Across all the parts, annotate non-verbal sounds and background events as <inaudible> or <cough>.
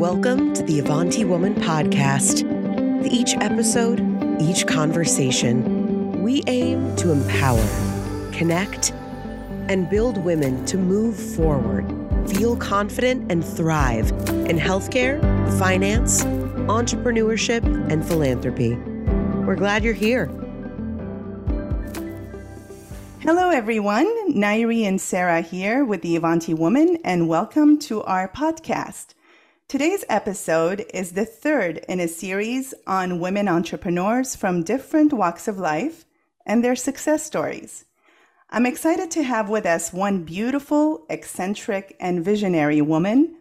Welcome to the Avanti Woman podcast. Each episode, each conversation, we aim to empower, connect, and build women to move forward, feel confident, and thrive in healthcare, finance, entrepreneurship, and philanthropy. We're glad you're here. Hello, everyone. Nairi and Sarah here with the Avanti Woman, and welcome to our podcast. Today's episode is the third in a series on women entrepreneurs from different walks of life and their success stories. I'm excited to have with us one beautiful, eccentric, and visionary woman,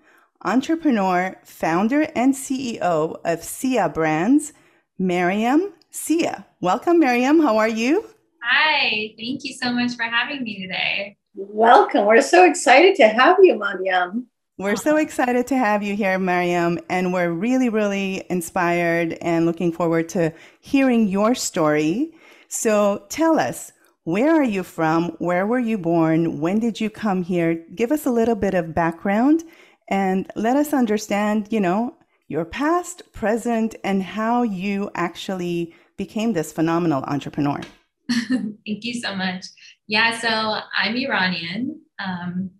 entrepreneur, founder, and CEO of Sia Brands, Maryam Sia. Welcome, Maryam. How are you? Hi, thank you so much for having me today. Welcome. We're so excited to have you, Maryam. We're so excited to have you here, Maryam, and we're really, really inspired and looking forward to hearing your story. So tell us, where are you from? Where were you born? When did you come here? Give us a little bit of background and let us understand, you know, your past, present, and how you actually became this phenomenal entrepreneur. <laughs> Thank you so much. Yeah, so I'm Iranian. Um,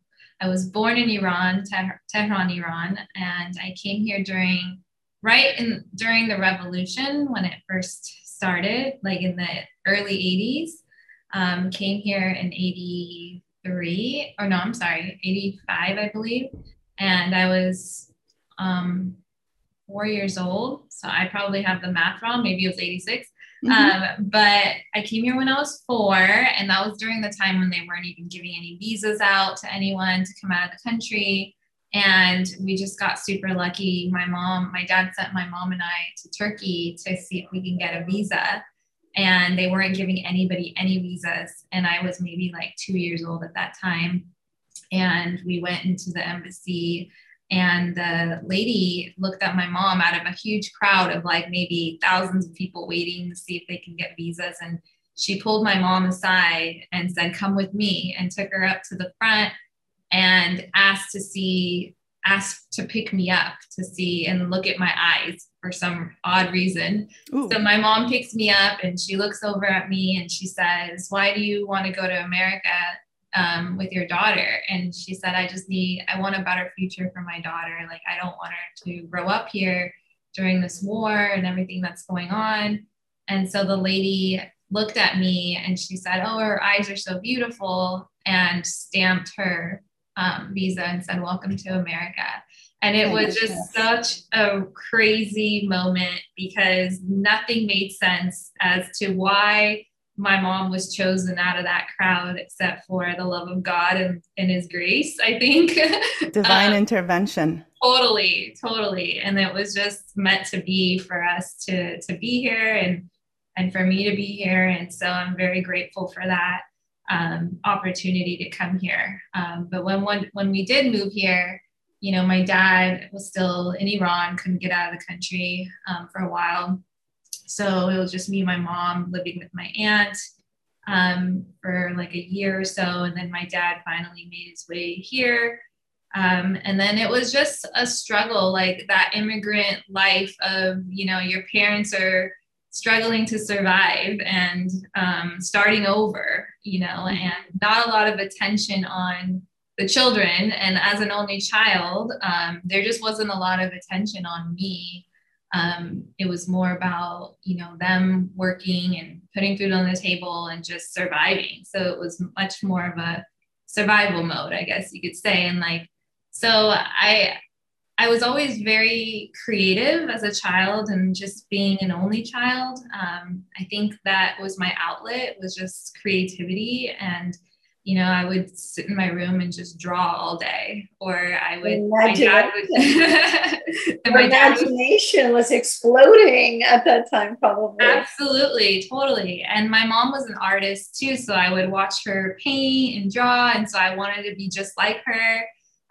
I was born in Iran, Tehran, Iran, and I came here during right in during the revolution when it first started, like in the early 80s. Um, came here in 83, or no, I'm sorry, 85, I believe. And I was um, four years old. So I probably have the math wrong. Maybe it was 86. Mm-hmm. Um, but I came here when I was four, and that was during the time when they weren't even giving any visas out to anyone to come out of the country. And we just got super lucky. My mom, my dad sent my mom and I to Turkey to see if we can get a visa. And they weren't giving anybody any visas. And I was maybe like two years old at that time. And we went into the embassy and the lady looked at my mom out of a huge crowd of like maybe thousands of people waiting to see if they can get visas. And she pulled my mom aside and said, Come with me, and took her up to the front and asked to see, asked to pick me up to see and look at my eyes for some odd reason. Ooh. So my mom picks me up and she looks over at me and she says, Why do you want to go to America? Um, with your daughter. And she said i just need i want a better future for my daughter. Like i don't want her to grow up here during this war and everything that's going on. And so the lady looked at me and she said oh her eyes are so beautiful and stamped her um, visa and said welcome to america. And it was just such a crazy moment because nothing made sense as to why my mom was chosen out of that crowd except for the love of God and, and his grace, I think. <laughs> Divine um, intervention. Totally, totally. And it was just meant to be for us to to be here and and for me to be here. And so I'm very grateful for that um, opportunity to come here. Um, but when, when when we did move here, you know, my dad was still in Iran, couldn't get out of the country um, for a while so it was just me and my mom living with my aunt um, for like a year or so. And then my dad finally made his way here. Um, and then it was just a struggle, like that immigrant life of, you know, your parents are struggling to survive and um, starting over, you know, mm-hmm. and not a lot of attention on the children. And as an only child, um, there just wasn't a lot of attention on me um, it was more about you know them working and putting food on the table and just surviving. So it was much more of a survival mode i guess you could say. And like so i i was always very creative as a child and just being an only child. Um, i think that was my outlet was just creativity and you know, I would sit in my room and just draw all day, or I would. My dad would <laughs> my imagination would, was exploding at that time, probably. Absolutely, totally. And my mom was an artist too, so I would watch her paint and draw, and so I wanted to be just like her.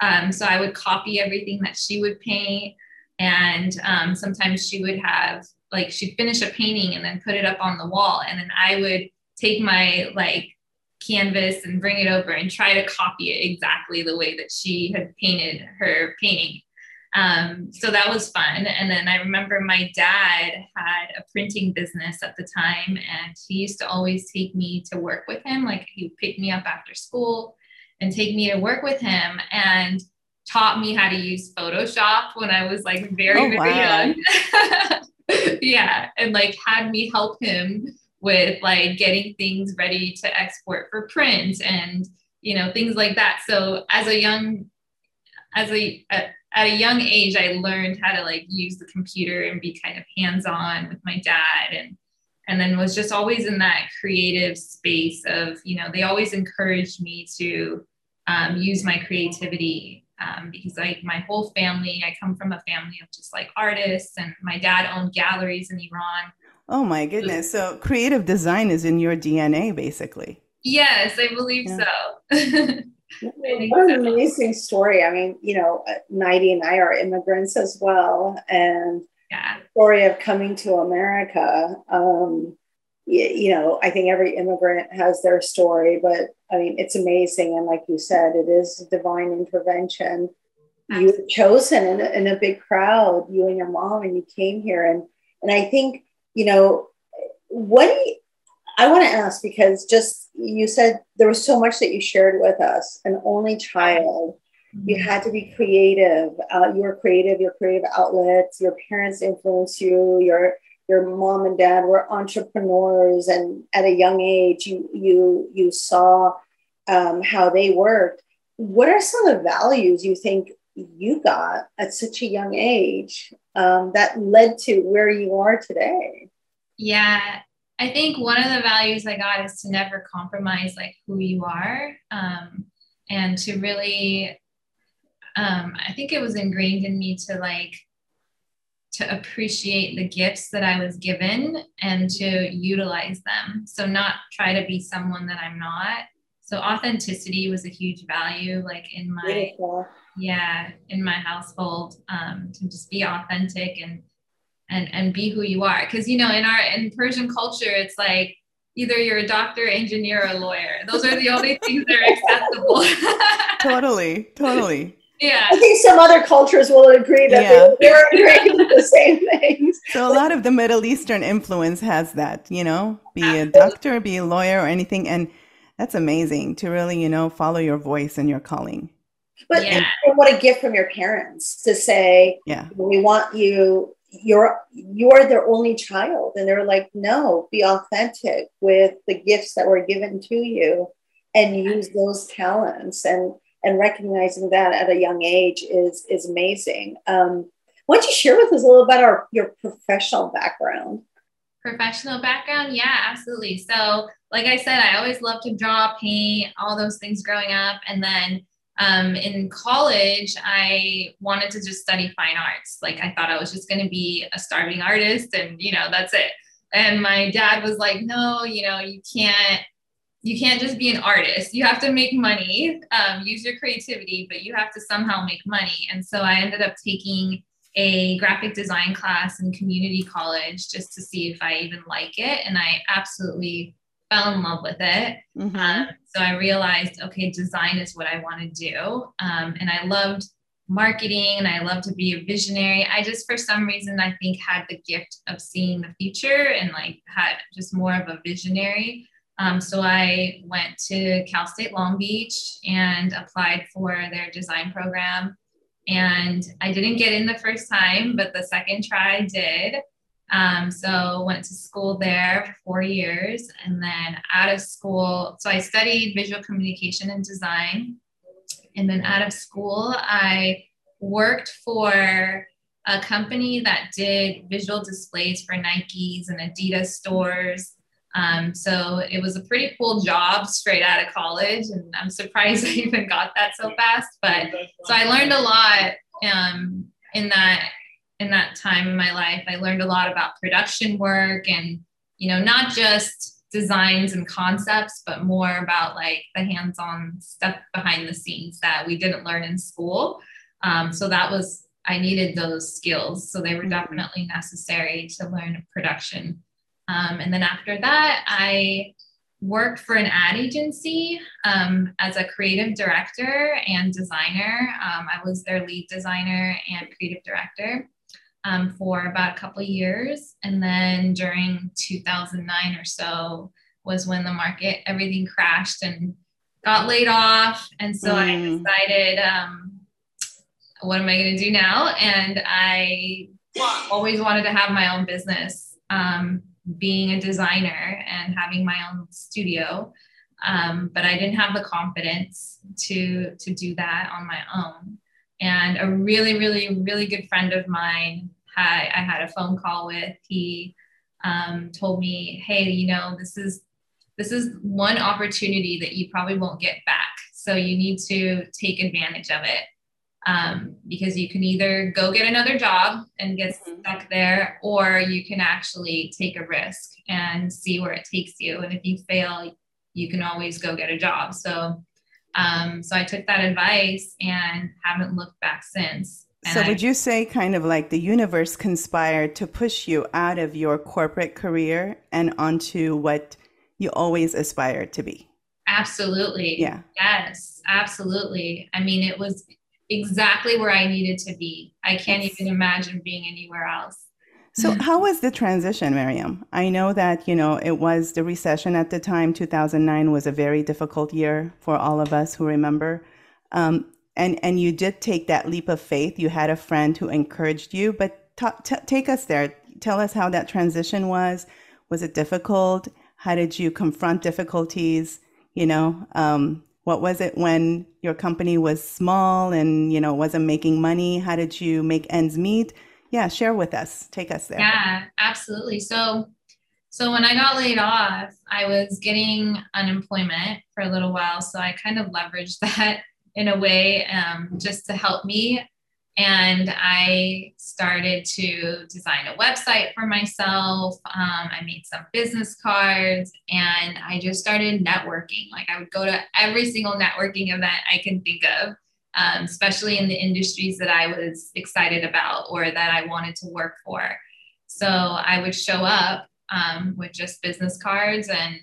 Um, so I would copy everything that she would paint, and um, sometimes she would have like she'd finish a painting and then put it up on the wall, and then I would take my like canvas and bring it over and try to copy it exactly the way that she had painted her painting. Um, so that was fun. And then I remember my dad had a printing business at the time, and he used to always take me to work with him. Like he would pick me up after school and take me to work with him and taught me how to use Photoshop when I was like very, oh, very wow. young. <laughs> yeah. And like had me help him with like getting things ready to export for print and you know things like that. So as a young as a at, at a young age i learned how to like use the computer and be kind of hands on with my dad and and then was just always in that creative space of you know they always encouraged me to um, use my creativity um, because like my whole family i come from a family of just like artists and my dad owned galleries in iran oh my goodness so creative design is in your dna basically yes i believe yeah. so <laughs> what an amazing story. I mean, you know, Nairi and I are immigrants as well. And yeah. story of coming to America. Um, you, you, know, I think every immigrant has their story, but I mean, it's amazing. And like you said, it is divine intervention. You were chosen in a, in a big crowd, you and your mom, and you came here. And, and I think, you know, what do you, I want to ask because just you said there was so much that you shared with us, an only child. You mm-hmm. had to be creative. Uh, you were creative. Your creative outlets. Your parents influenced you. Your your mom and dad were entrepreneurs, and at a young age, you you you saw um, how they worked. What are some of the values you think you got at such a young age um, that led to where you are today? Yeah, I think one of the values I got is to never compromise like who you are um, and to really, um, I think it was ingrained in me to like, to appreciate the gifts that I was given and to utilize them. So, not try to be someone that I'm not. So, authenticity was a huge value, like in my, Beautiful. Yeah, in my household, um, to just be authentic and and and be who you are. Because you know in our in persian culture it's like either you're a doctor engineer or a lawyer. Those are the only <laughs> things that are acceptable. <laughs> Totally totally. Yeah. I think some other cultures will agree that yeah. they're, <laughs> they're the same things. So a lot of the middle eastern influence has that you know be Absolutely. a doctor be a lawyer or anything. And that's amazing to really you know follow your voice and your calling but yeah. what a gift from your parents to say yeah. We want you you're you're their only child. And they're like no be authentic with the gifts that were given to you and use those talents. And and recognizing that at a young age is is amazing. Um, why don't you share with us a little about our your professional background? Professional background? Yeah absolutely. So like i said i always loved to draw paint all those things growing up. And then um, in college, I wanted to just study fine arts. Like I thought I was just going to be a starving artist, and you know that's it. And my dad was like, "No, you know, you can't. You can't just be an artist. You have to make money. Um, use your creativity, but you have to somehow make money." And so I ended up taking a graphic design class in community college just to see if I even like it, and I absolutely fell in love with it. Mm-hmm. Um, so I realized, okay, design is what I want to do. Um, and I loved marketing and I love to be a visionary. I just, for some reason, I think had the gift of seeing the future and like had just more of a visionary. Um, so I went to Cal State Long Beach and applied for their design program. And I didn't get in the first time, but the second try I did. Um, so went to school there for four years and then out of school, so I studied visual communication and design. And then out of school, I worked for a company that did visual displays for Nikes and Adidas stores. Um, so it was a pretty cool job straight out of college, and I'm surprised <laughs> I even got that so fast. But so I learned a lot um, in that in that time in my life. I learned a lot about production work and, you know, not just designs and concepts, but more about like the hands on stuff behind the scenes that we didn't learn in school. Um, so that was, I needed those skills. So they were mm-hmm. definitely necessary to learn production. Um, and then after that, I worked for an ad agency um, as a creative director and designer. Um, I was their lead designer and creative director um, for about a couple years. And then during 2009 or so was when the market, everything crashed and got laid off. And so mm. I decided, um, what am I going to do now? And I always wanted to have my own business. Um, being a designer and having my own studio um, but i didn't have the confidence to to do that on my own and a really really really good friend of mine had, i had a phone call with he um, told me hey you know this is this is one opportunity that you probably won't get back so you need to take advantage of it um, because you can either go get another job and get mm-hmm. stuck there, or you can actually take a risk and see where it takes you. And if you fail, you can always go get a job. So, um, so I took that advice and haven't looked back since. And so, would I, you say kind of like the universe conspired to push you out of your corporate career and onto what you always aspired to be? Absolutely. Yeah. Yes, absolutely. I mean, it was exactly where I needed to be. I can't even imagine being anywhere else. So, how was the transition, Miriam? I know that, you know, it was the recession at the time. 2009 was a very difficult year for all of us who remember. Um, and, and you did take that leap of faith. You had a friend who encouraged you, but t- t- take us there. Tell us how that transition was. Was it difficult? How did you confront difficulties? You know, um, what was it when your company was small and you know wasn't making money how did you make ends meet yeah share with us. Take us there. Yeah absolutely. So so when i got laid off i was getting unemployment for a little while. So i kind of leveraged <laughs> that in a way um, just to help me. And I started to design a website for myself. Um, I made some business cards and I just started networking. Like I would go to every single networking event I can think of, um, especially in the industries that I was excited about or that I wanted to work for. So I would show up um, with just business cards and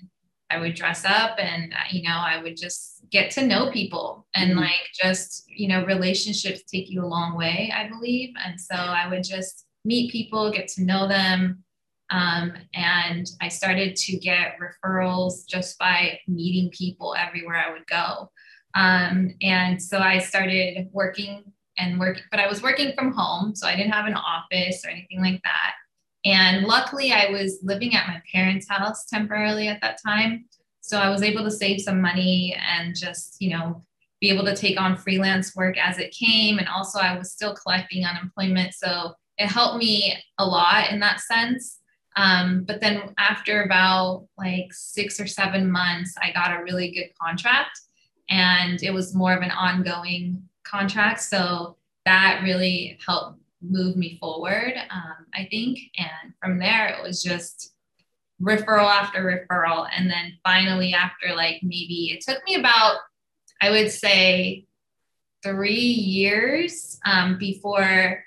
I would dress up and, uh, you know, I would just get to know people and mm-hmm. like just, you know, relationships take you a long way, I believe. And so I would just meet people, get to know them. Um, and I started to get referrals just by meeting people everywhere I would go. Um, and so I started working and working, but I was working from home. So I didn't have an office or anything like that. And luckily, I was living at my parents' house temporarily at that time. So I was able to save some money and just, you know, be able to take on freelance work as it came. And also, I was still collecting unemployment. So it helped me a lot in that sense. Um, but then after about like six or seven months, I got a really good contract and it was more of an ongoing contract. So that really helped move me forward, um, I think. And from there, it was just referral after referral. And then finally, after like maybe it took me about, I would say, three years um, before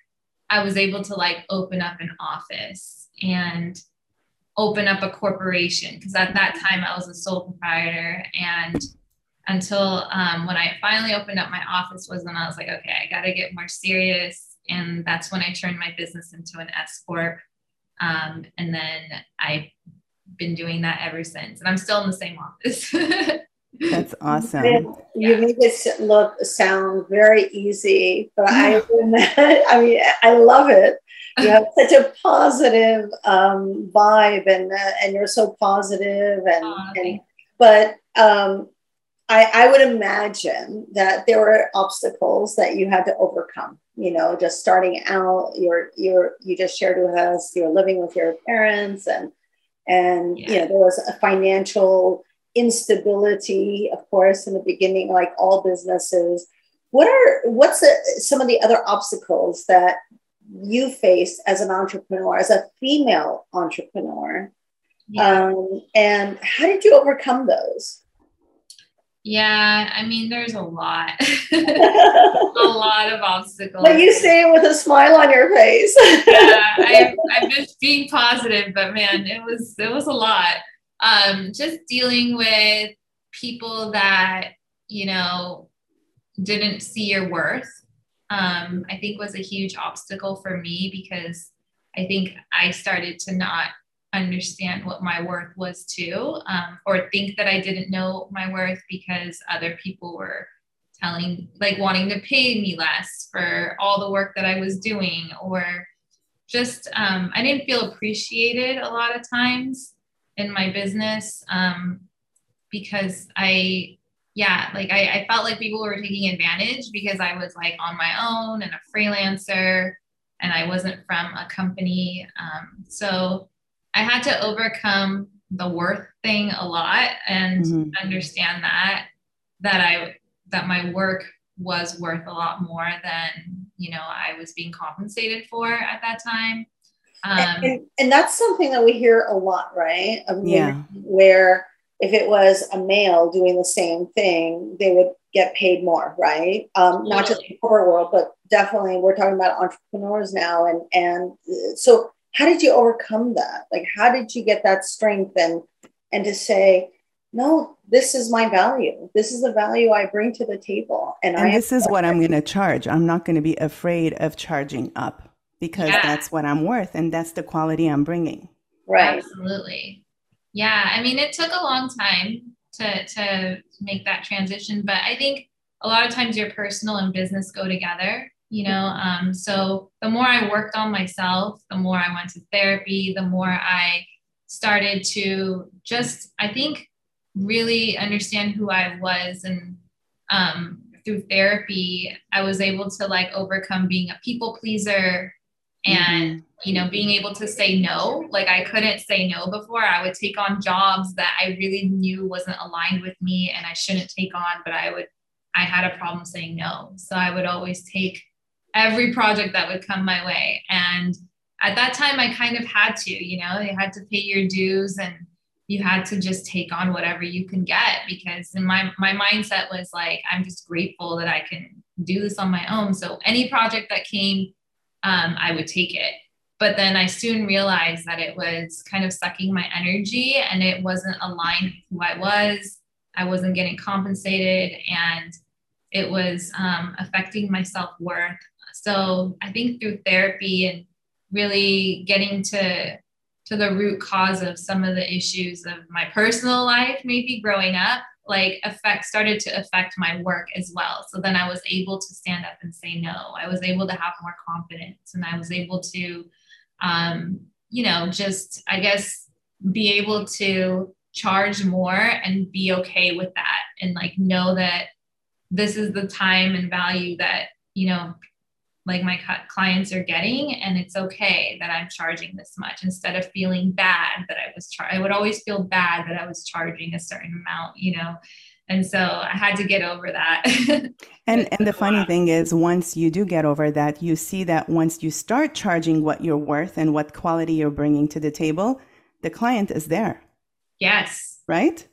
I was able to like open up an office and open up a corporation. Because at that time, I was a sole proprietor. And until um, when I finally opened up my office was when I was like, okay, I got to get more serious and that's when I turned my business into an S corp. Um, and then I've been doing that ever since, and I'm still in the same office. <laughs> That's awesome. You yeah. make it look sound very easy, but I, <laughs> I mean, I love it. You have <laughs> such a positive um, vibe, and uh, and you're so positive, and, oh, and but um, I, I would imagine that there were obstacles that you had to overcome you know just starting out you're you're you just shared with us you're living with your parents and and yeah. you know there was a financial instability of course in the beginning like all businesses what are what's the, some of the other obstacles that you faced as an entrepreneur as a female entrepreneur yeah. um, and how did you overcome those yeah, I mean, there's a lot, <laughs> a <laughs> lot of obstacles. But you say it with a smile on your face. yeah, <laughs> I, I'm just being positive, but man, it was it was a lot. um, just dealing with people that, you know, didn't see your worth, um, I think was a huge obstacle for me because I think I started to not understand what my worth was too, um, or think that I didn't know my worth because other people were telling, like, wanting to pay me less for all the work that I was doing, or just um, I didn't feel appreciated a lot of times in my business um, because I, yeah, like I, I felt like people were taking advantage because I was like on my own and a freelancer and I wasn't from a company. Um, so I had to overcome the worth thing a lot and mm-hmm. understand that that I that my work was worth a lot more than you know I was being compensated for at that time. Um, and, and, and, that's something that we hear a lot, right? yeah. Where if it was a male doing the same thing, they would get paid more, right? Um, not just the corporate world, but definitely we're talking about entrepreneurs now. And and so, how did you overcome that? Like, how did you get that strength and and to say, no, this is my value. This is the value I bring to the table, and, and this is what I'm going to charge. I'm not going to be afraid of charging up because yeah. that's what I'm worth, and that's the quality I'm bringing. Right. Absolutely. Yeah. I mean, it took a long time to to make that transition, but I think a lot of times your personal and business go together you know um, so the more i worked on myself the more i went to therapy the more i started to just i think really understand who i was. And um, through therapy i was able to like overcome being a people pleaser and mm-hmm. you know being able to say no. Like i couldn't say no before. I would take on jobs that i really knew wasn't aligned with me and i shouldn't take on but i would i had a problem saying no. So i would always take every project that would come my way. And at that time, I kind of had to, you know, you had to pay your dues and you had to just take on whatever you can get because in my my mindset was like I'm just grateful that I can do this on my own. So any project that came, um, I would take it. But then I soon realized that it was kind of sucking my energy and it wasn't aligned with who I was. I wasn't getting compensated and it was um, affecting my self worth. So I think through therapy and really getting to to the root cause of some of the issues of my personal life, maybe growing up, like affect started to affect my work as well. So then I was able to stand up and say no. I was able to have more confidence, and I was able to, um, you know, just I guess be able to charge more and be okay with that, and like know that this is the time and value that you know like my clients are getting and it's okay that i'm charging this much. Instead of feeling bad that i was char- i would always feel bad that i was charging a certain amount you know? And so i had to get over that. <laughs> And and the funny thing is once you do get over that you see that once you start charging what you're worth and what quality you're bringing to the table the client is there. Yes. Right?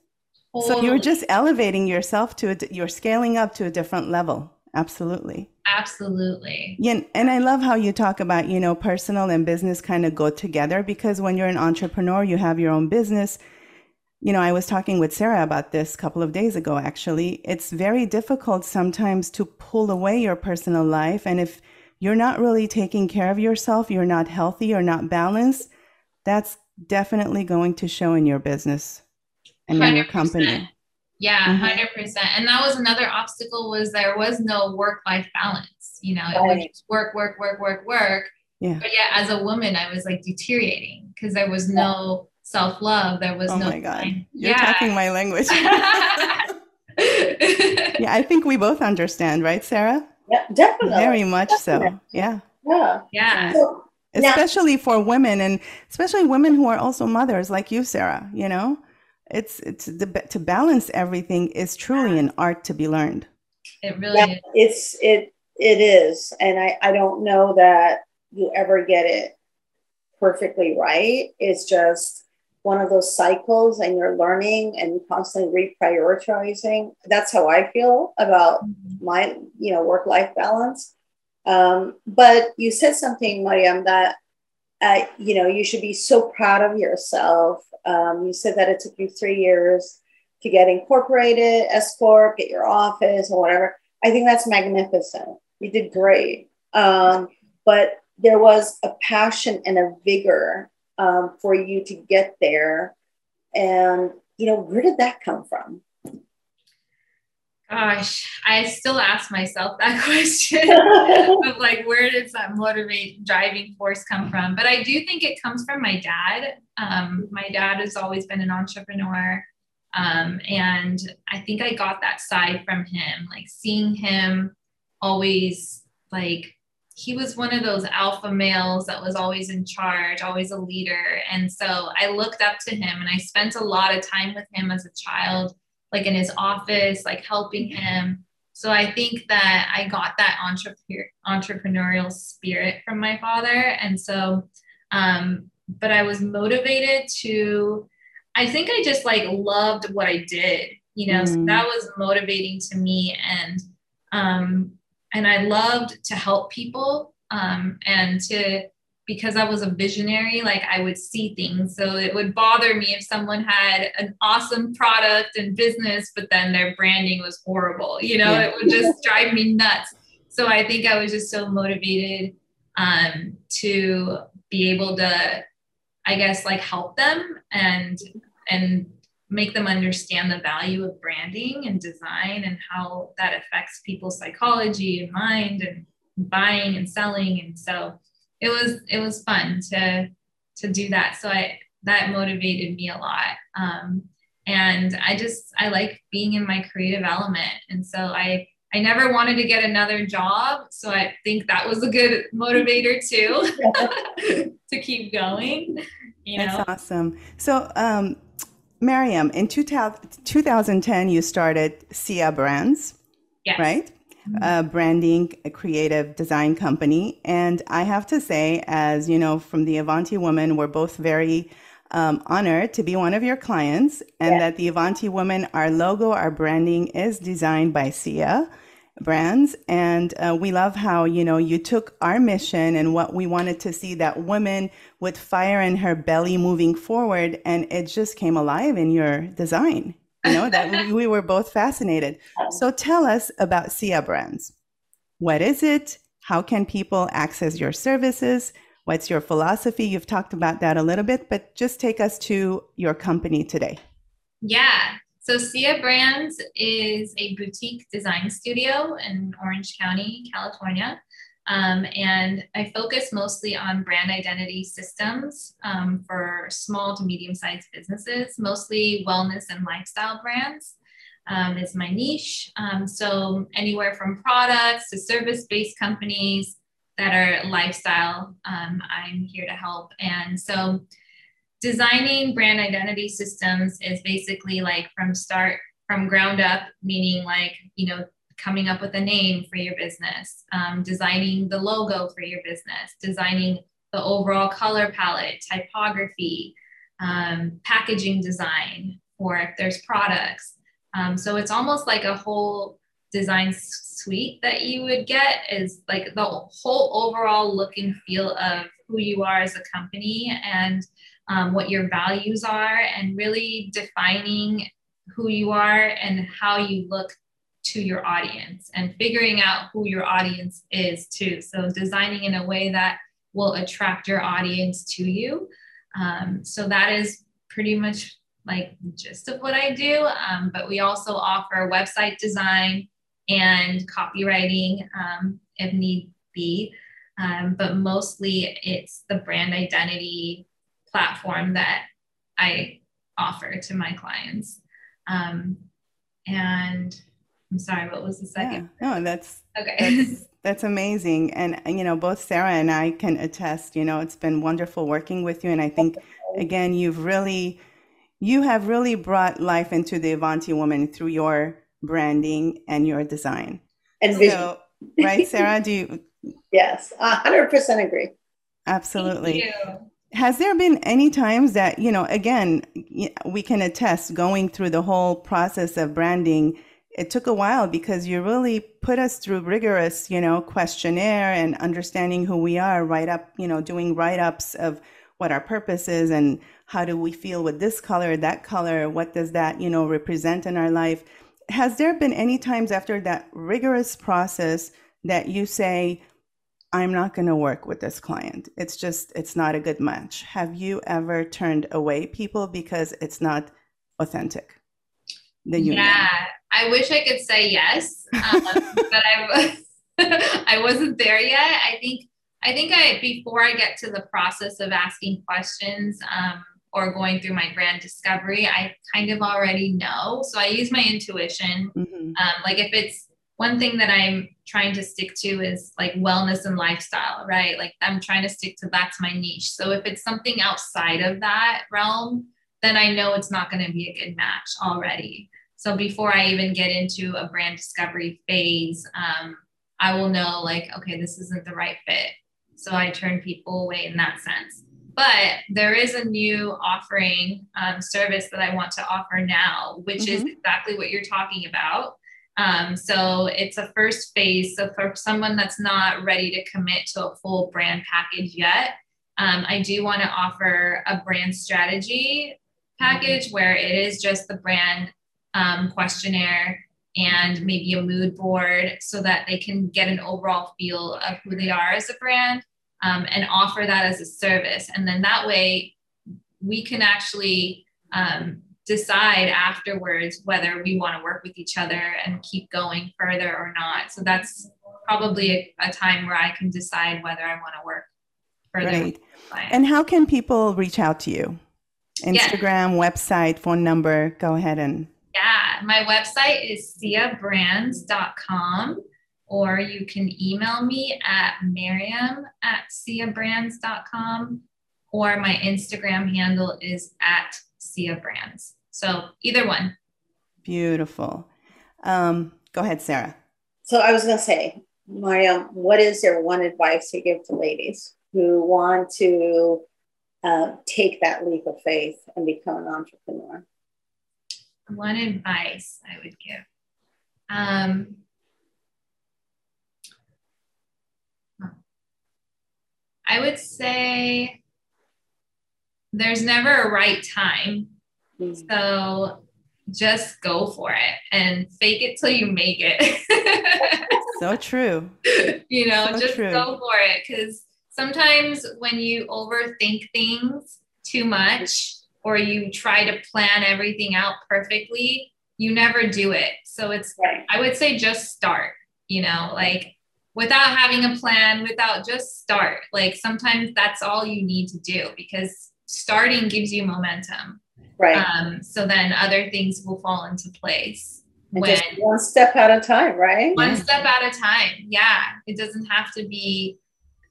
Totally. so you're just elevating yourself to a, you're scaling up to a different level. Absolutely Absolutely. Yeah, and I love how you talk about, you know, personal and business kind of go together because when you're an entrepreneur, you have your own business. You know, I was talking with Sarah about this a couple of days ago, actually. It's very difficult sometimes to pull away your personal life. And if you're not really taking care of yourself, you're not healthy or not balanced, that's definitely going to show in your business and in your company. Yeah, mm-hmm. 100%. And that was another obstacle was there was no work-life balance. You know, it right. was work, work, work, work, work. Yeah. But yeah, as a woman, I was like deteriorating because there was no self-love. There was oh no. Oh my God. Time. You're yeah. talking my language. <laughs> yeah, I think we both understand, right, Sarah? Yeah, definitely. Very much definitely. so. Yeah. Yeah. Yeah. So, especially for women and especially women who are also mothers like you, Sarah, you know? It's it's the, to balance everything is truly an art to be learned. It really yeah, is. it's it it is. And i i don't know that you ever get it perfectly right. It's just one of those cycles and you're learning and constantly reprioritizing. That's how i feel about mm-hmm. my you know work life balance. Um, but you said something Maryam that uh, you know you should be so proud of yourself Um, you said that it took you three years to get incorporated, S corp, get your office or whatever. I think that's magnificent. You did great, um, but there was a passion and a vigor um, for you to get there. And you know, where did that come from? Gosh, I still ask myself that <laughs> question <laughs> of like, where does that motivate driving force come from? But I do think it comes from my dad. Um, my dad has always been an entrepreneur. Um, and I think I got that side from him, like seeing him always like he was one of those alpha males that was always in charge, always a leader. And so I looked up to him and I spent a lot of time with him as a child, like in his office, like helping him. So I think that I got that entrepreneur, entrepreneurial spirit from my father. And so, um, but I was motivated to, I think I just like loved what I did, you know, mm. so that was motivating to me. And, um, and I loved to help people um, and to because I was a visionary, like I would see things. So it would bother me if someone had an awesome product and business, but then their branding was horrible. You know, yeah. it would just drive me nuts. So I think I was just so motivated um, to be able to, I guess, like help them and and make them understand the value of branding and design and how that affects people's psychology and mind and buying and selling and so it was it was fun to to do that so i that motivated me a lot um, and i just i like being in my creative element and so i i never wanted to get another job so i think that was a good motivator too <laughs> to keep going you know? that's awesome so um Maryam, in 2000, 2010, you started Sia Brands, yes. right? Mm-hmm. A branding, a creative design company. And I have to say, as you know, from the Avanti Woman, we're both very um, honored to be one of your clients, and that the Avanti Woman, our logo, our branding is designed by Sia brands and uh, we love how you know you took our mission and what we wanted to see that woman with fire in her belly moving forward and it just came alive in your design you know that we, we were both fascinated. So tell us about sia brands. What is it? How can people access your services? What's your philosophy? You've talked about that a little bit but just take us to your company today. Yeah. So Sia Brands is a boutique design studio in Orange County, California. Um, and I focus mostly on brand identity systems um, for small to medium sized businesses, mostly wellness and lifestyle brands um, is my niche. Um, so anywhere from products to service based companies that are lifestyle, um, I'm here to help. And so designing brand identity systems is basically like from start from ground up meaning like you know coming up with a name for your business um, designing the logo for your business designing the overall color palette typography um, packaging design or if there's products. Um, so it's almost like a whole design suite that you would get is like the whole overall look and feel of who you are as a company and um, what your values are, and really defining who you are and how you look to your audience and figuring out who your audience is too. So, designing in a way that will attract your audience to you. Um, so, that is pretty much like the gist of what I do. Um, but we also offer website design and copywriting um, if need be. Um, but mostly it's the brand identity platform that I offer to my clients. Um, and I'm sorry, what was the second? Yeah. No, that's okay. That's, <laughs> that's amazing. And, you know, both Sarah and I can attest, you know, it's been wonderful working with you. And I think, again, you've really, you have really brought life into the Avanti woman through your branding and your design. And vision. So, right, Sarah? Do you? <laughs> Yes, 100% agree. Absolutely has there been any times that you know again we can attest going through the whole process of branding it took a while because you really put us through rigorous you know questionnaire and understanding who we are write up you know doing write-ups of what our purpose is and how do we feel with this color, that color, what does that, you know, represent in our life. Has there been any times after that rigorous process that you say, I'm not going to work with this client. It's just, it's not a good match. Have you ever turned away people because it's not authentic? The union? Yeah, I wish I could say yes, um, <laughs> but I, <laughs> I wasn't there yet. I think, I think I, before I get to the process of asking questions, um, or going through my brand discovery, I kind of already know. So I use my intuition. Mm-hmm. Um, like if it's one thing that I'm trying to stick to is like wellness and lifestyle, right? Like I'm trying to stick to that's my niche. So if it's something outside of that realm, then I know it's not going to be a good match already. So before I even get into a brand discovery phase, um, I will know like, okay, this isn't the right fit. So I turn people away in that sense. But there is a new offering um, service that I want to offer now, which mm-hmm. is exactly what you're talking about. Um, so it's a first phase. So for someone that's not ready to commit to a full brand package yet, um, I do want to offer a brand strategy package where it is just the brand um, questionnaire and maybe a mood board so that they can get an overall feel of who they are as a brand um, and offer that as a service. And then that way we can actually um, decide afterwards whether we want to work with each other and keep going further or not. So that's probably a, a time where I can decide whether I want to work further. Right. And how can people reach out to you? Instagram, yeah. website, phone number. Go ahead and. Yeah, my website is siabrands.com or you can email me at maryam at siabrands.com or my Instagram handle is at siabrands. So either one. Beautiful. Um, go ahead, Sarah. So I was going to say, Maryam, what is your one advice you give to ladies who want to uh, take that leap of faith and become an entrepreneur? One advice I would give. Um, I would say there's never a right time Mm. So just go for it and fake it till you make it. <laughs> so true. You know, so just true. go for it because sometimes when you overthink things too much or you try to plan everything out perfectly, you never do it. So it's, right. I would say, just start, you know, like without having a plan, without just start. Like sometimes that's all you need to do because starting gives you momentum. Right. Um, so then other things will fall into place. when, one step at a time, right? One step at a time. Yeah. It doesn't have to be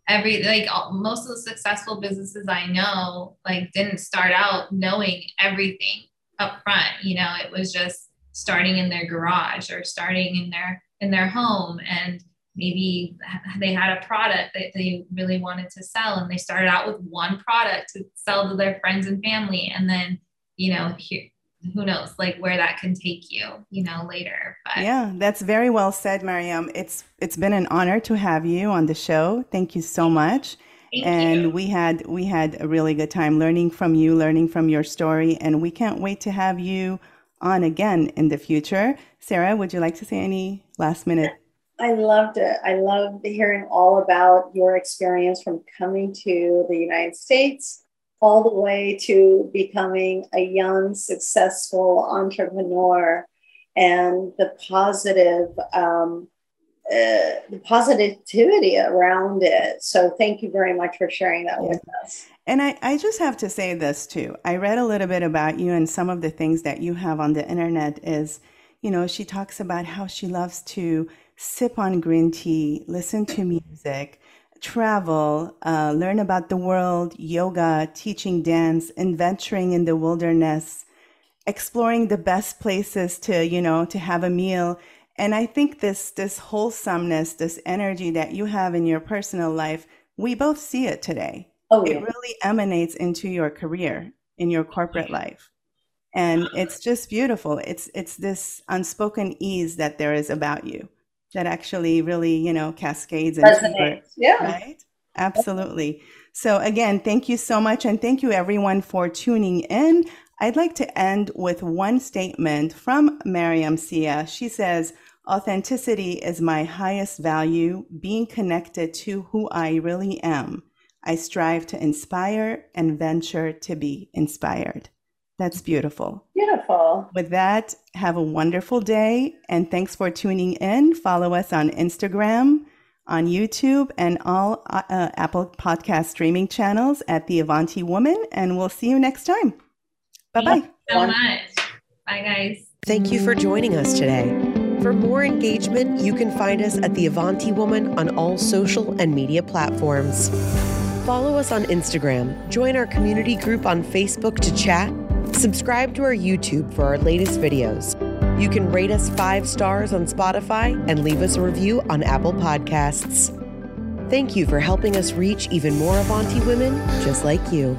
every like most of the successful businesses I know like didn't start out knowing everything up front. You know, it was just starting in their garage or starting in their in their home and maybe they had a product that they really wanted to sell and they started out with one product to sell to their friends and family and then you know, here, who knows like where that can take you you know later but yeah that's very well said Maryam. It's it's been an honor to have you on the show. Thank you so much. Thank and you. we had we had a really good time learning from you learning from your story and we can't wait to have you on again in the future. Sarah would you like to say any last minute? I loved it. I loved hearing all about your experience from coming to the United States all the way to becoming a young, successful entrepreneur and the positive, um, uh, the positivity around it. So thank you very much for sharing that yeah. with us. And I, I just have to say this too. I read a little bit about you and some of the things that you have on the internet is, you know, she talks about how she loves to sip on green tea, listen to music, travel, uh, learn about the world, yoga, teaching dance, adventuring in the wilderness, exploring the best places to, you know, to have a meal. And I think this this wholesomeness, this energy that you have in your personal life, we both see it today. Oh, yeah. It really emanates into your career, in your corporate life. And it's just beautiful. It's it's this unspoken ease that there is about you that actually really, you know, cascades into yeah. Right? Absolutely. So, again, thank you so much. And thank you, everyone, for tuning in. I'd like to end with one statement from Maryam Sia. She says, Authenticity is my highest value, being connected to who I really am. I strive to inspire and venture to be inspired. That's beautiful. Beautiful. With that, have a wonderful day. And thanks for tuning in. Follow us on Instagram, on YouTube, and all uh, uh Apple Podcast streaming channels at The Avanti Woman. And we'll see you next time. Bye bye. so much. Bye, guys. Thank you for joining us today. For more engagement, you can find us at The Avanti Woman on all social and media platforms. Follow us on Instagram, join our community group on Facebook to chat, subscribe to our YouTube for our latest videos. You can rate us five stars on Spotify and leave us a review on Apple Podcasts. Thank you for helping us reach even more Avanti women just like you.